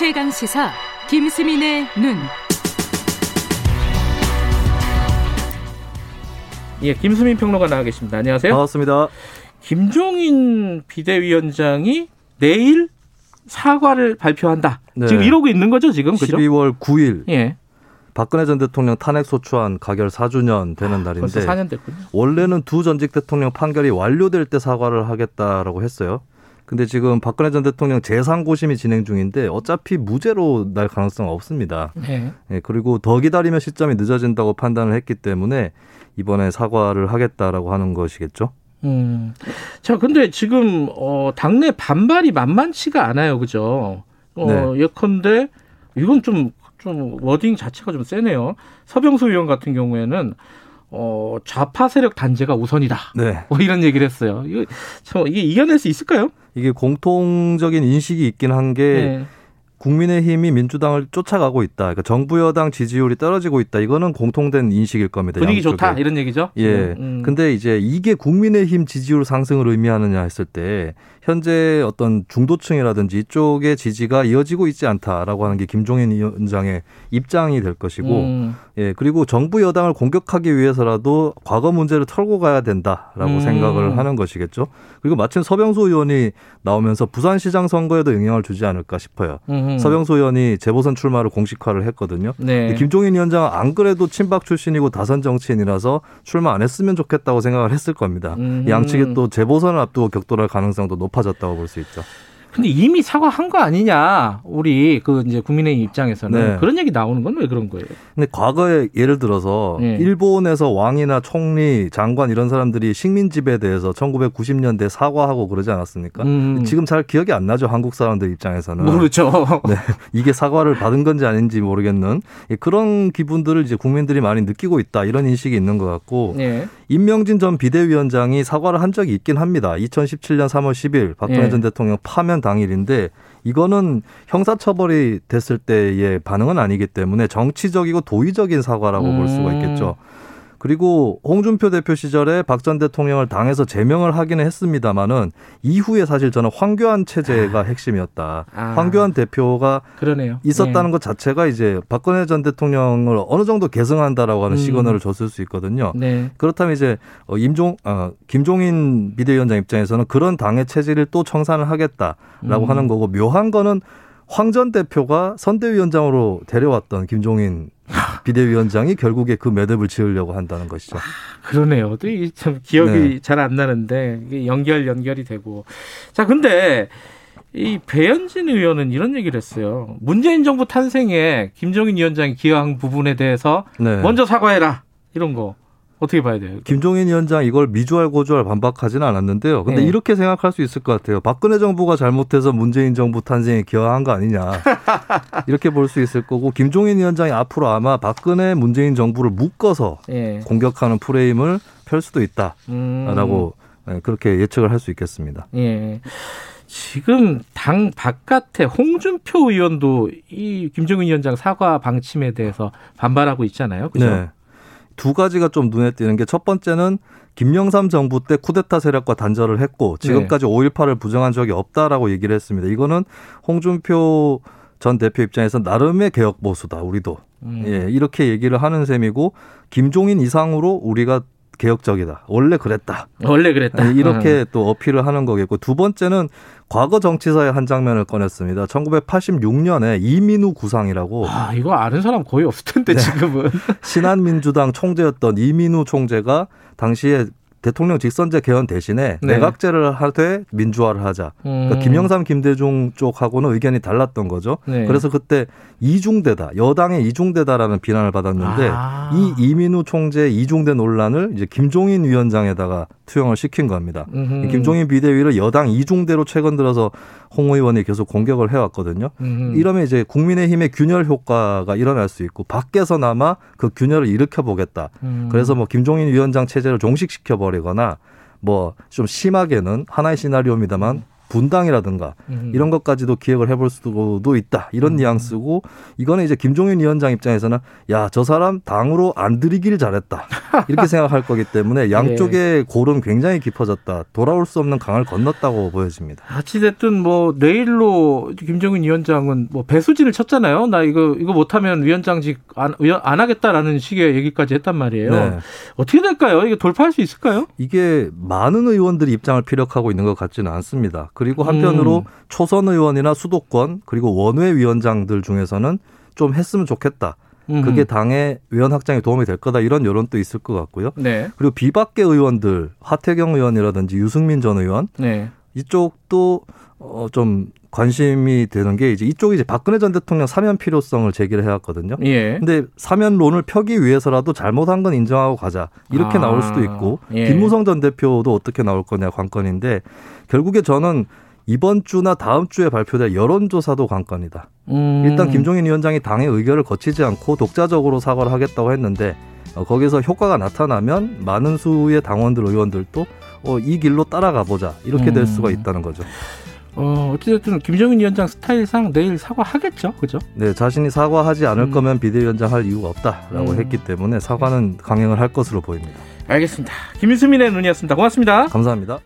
최강 시사 김수민의 눈. 예, 김수민 평론가 나와 계십니다. 안녕하세요. 반갑습니다. 김종인 비대위원장이 내일 사과를 발표한다. 네. 지금 이러고 있는 거죠, 지금? 그죠? 12월 9일. 예. 박근혜 전 대통령 탄핵 소추안 가결 4주년 되는 아, 날인데 벌써 4년 됐군요. 원래는 두 전직 대통령 판결이 완료될 때 사과를 하겠다라고 했어요. 근데 지금 박근혜 전 대통령 재상고심이 진행 중인데 어차피 무죄로 날 가능성 없습니다. 네. 네. 그리고 더 기다리면 시점이 늦어진다고 판단을 했기 때문에 이번에 사과를 하겠다라고 하는 것이겠죠. 음. 자, 근데 지금 어 당내 반발이 만만치가 않아요. 그죠? 어, 네. 예컨대 이건 좀좀 워딩 자체가 좀 세네요. 서병수 의원 같은 경우에는 어, 좌파 세력 단죄가 우선이다. 네. 뭐 이런 얘기를 했어요. 이거 참 이게 이겨낼 수 있을까요? 이게 공통적인 인식이 있긴 한게 네. 국민의힘이 민주당을 쫓아가고 있다. 그러니까 정부 여당 지지율이 떨어지고 있다. 이거는 공통된 인식일 겁니다. 분위기 양쪽에. 좋다 이런 얘기죠. 예. 음, 음. 근데 이제 이게 국민의힘 지지율 상승을 의미하느냐 했을 때 현재 어떤 중도층이라든지 이쪽의 지지가 이어지고 있지 않다라고 하는 게 김종인 위원장의 입장이 될 것이고 음. 예 그리고 정부 여당을 공격하기 위해서라도 과거 문제를 털고 가야 된다라고 음. 생각을 하는 것이겠죠. 그리고 마침 서병수 의원이 나오면서 부산시장 선거에도 영향을 주지 않을까 싶어요. 음. 서병수 의원이 재보선 출마를 공식화를 했거든요. 네. 김종인 위원장은 안 그래도 친박 출신이고 다선 정치인이라서 출마 안 했으면 좋겠다고 생각을 했을 겁니다. 양측이 또 재보선을 앞두고 격돌할 가능성도 높아. 높아졌다고 볼 수 있죠. 근데 이미 사과한 거 아니냐 우리 그 이제 국민의힘 입장에서는 네. 그런 얘기 나오는 건 왜 그런 거예요? 근데 과거에 예를 들어서 네. 일본에서 왕이나 총리, 장관 이런 사람들이 식민 지배에 대해서 1990년대 사과하고 그러지 않았습니까? 음. 지금 잘 기억이 안 나죠 한국 사람들 입장에서는 모르죠. 네, 이게 사과를 받은 건지 아닌지 모르겠는 그런 기분들을 이제 국민들이 많이 느끼고 있다 이런 인식이 있는 것 같고 네. 임명진 전 비대위원장이 사과를 한 적이 있긴 합니다. 2017년 3월 10일 박근혜 네. 전 대통령 파면 당일인데 이거는 형사처벌이 됐을 때의 반응은 아니기 때문에 정치적이고 도의적인 사과라고 음. 볼 수가 있겠죠. 그리고 홍준표 대표 시절에 박 전 대통령을 당에서 제명을 하기는 했습니다마는 이후에 사실 저는 황교안 체제가 아. 핵심이었다. 아. 황교안 대표가 그러네요. 있었다는 네. 것 자체가 이제 박근혜 전 대통령을 어느 정도 계승한다라고 하는 음. 시그널을 줬을 수 있거든요. 네. 그렇다면 이제 어, 임종 어, 김종인 비대위원장 입장에서는 그런 당의 체질을 또 청산을 하겠다라고 음. 하는 거고 묘한 거는 황 전 대표가 선대위원장으로 데려왔던 김종인 비대위원장이 결국에 그 매듭을 지으려고 한다는 것이죠. 아, 그러네요. 참 기억이 네. 잘안 나는데 이게 연결 연결이 되고. 자, 근데 이 배현진 의원은 이런 얘기를 했어요. 문재인 정부 탄생에 김종인 위원장이 기여한 부분에 대해서 네. 먼저 사과해라. 이런 거. 어떻게 봐야 돼요? 김종인 위원장 이걸 미주알 고주알 반박하지는 않았는데요. 근데 네. 이렇게 생각할 수 있을 것 같아요. 박근혜 정부가 잘못해서 문재인 정부 탄생에 기여한 거 아니냐. 이렇게 볼 수 있을 거고 김종인 위원장이 앞으로 아마 박근혜 문재인 정부를 묶어서 네. 공격하는 프레임을 펼 수도 있다라고 음. 그렇게 예측을 할 수 있겠습니다. 예. 지금 당 바깥에 홍준표 의원도 이 김종인 위원장 사과 방침에 대해서 반발하고 있잖아요. 그죠? 네. 두 가지가 좀 눈에 띄는 게 첫 번째는 김영삼 정부 때 쿠데타 세력과 단절을 했고 지금까지 네. 5.18을 부정한 적이 없다라고 얘기를 했습니다. 이거는 홍준표 전 대표 입장에서 나름의 개혁 보수다 우리도 음. 예 이렇게 얘기를 하는 셈이고 김종인 이상으로 우리가 개혁적이다. 원래 그랬다. 원래 그랬다. 네, 이렇게 음. 또 어필을 하는 거겠고 두 번째는 과거 정치사의 한 장면을 꺼냈습니다. 1986년에 이민우 구상이라고. 아, 이거 아는 사람 거의 없을 텐데 네. 지금은. 신한민주당 총재였던 이민우 총재가 당시에 대통령 직선제 개헌 대신에 네. 내각제를 하되 민주화를 하자. 그러니까 음. 김영삼, 김대중 쪽하고는 의견이 달랐던 거죠. 네. 그래서 그때 이중대다, 여당의 이중대다라는 비난을 받았는데 아. 이 이민우 총재 이중대 논란을 이제 김종인 위원장에다가 투영을 시킨 겁니다. 음흠. 김종인 비대위를 여당 이중대로 최근 들어서 홍 의원이 계속 공격을 해왔거든요. 음흠. 이러면 이제 국민의힘의 균열 효과가 일어날 수 있고 밖에서나마 그 균열을 일으켜 보겠다. 음. 그래서 뭐 김종인 위원장 체제를 종식시켜 버리거나 뭐 좀 심하게는 하나의 시나리오입니다만 분당이라든가 음. 이런 것까지도 기획을 해볼 수도 있다 이런 음. 뉘앙스고 이거는 이제 김종인 위원장 입장에서는 야 저 사람 당으로 안 들이길 잘했다 이렇게 생각할 거기 때문에 양쪽의 예. 골은 굉장히 깊어졌다 돌아올 수 없는 강을 건넜다고 보여집니다. 어찌됐든 뭐 내일로 김종인 위원장은 뭐 배수진을 쳤잖아요. 나 이거 이거 못하면 위원장직 안, 안 하겠다라는 식의 얘기까지 했단 말이에요. 네. 어떻게 될까요? 이게 돌파할 수 있을까요? 이게 많은 의원들이 입장을 피력하고 있는 것 같지는 않습니다. 그리고 한편으로 음. 초선 의원이나 수도권 그리고 원외 위원장들 중에서는 좀 했으면 좋겠다. 그게 당의 의원 확장에 도움이 될 거다 이런 여론도 있을 것 같고요. 네. 그리고 비박계 의원들 하태경 의원이라든지 유승민 전 의원 네. 이쪽도 어좀 관심이 되는 게 이제 이쪽이 이제 박근혜 전 대통령 사면 필요성을 제기를 해왔거든요. 예. 근데 사면론을 펴기 위해서라도 잘못한 건 인정하고 가자 이렇게 아. 나올 수도 있고 예. 김무성 전 대표도 어떻게 나올 거냐 관건인데 결국에 저는 이번 주나 다음 주에 발표될 여론조사도 관건이다. 음. 일단 김종인 위원장이 당의 의결을 거치지 않고 독자적으로 사과를 하겠다고 했는데 어, 거기서 효과가 나타나면 많은 수의 당원들 의원들도 어, 이 길로 따라가 보자 이렇게 될 음. 수가 있다는 거죠. 어, 어찌됐든 김정인 위원장 스타일상 내일 사과하겠죠, 그죠? 네, 자신이 사과하지 않을 음. 거면 비대위원장 할 이유가 없다라고 음. 했기 때문에 사과는 강행을 할 것으로 보입니다. 알겠습니다. 김수민의 눈이었습니다. 고맙습니다. 감사합니다.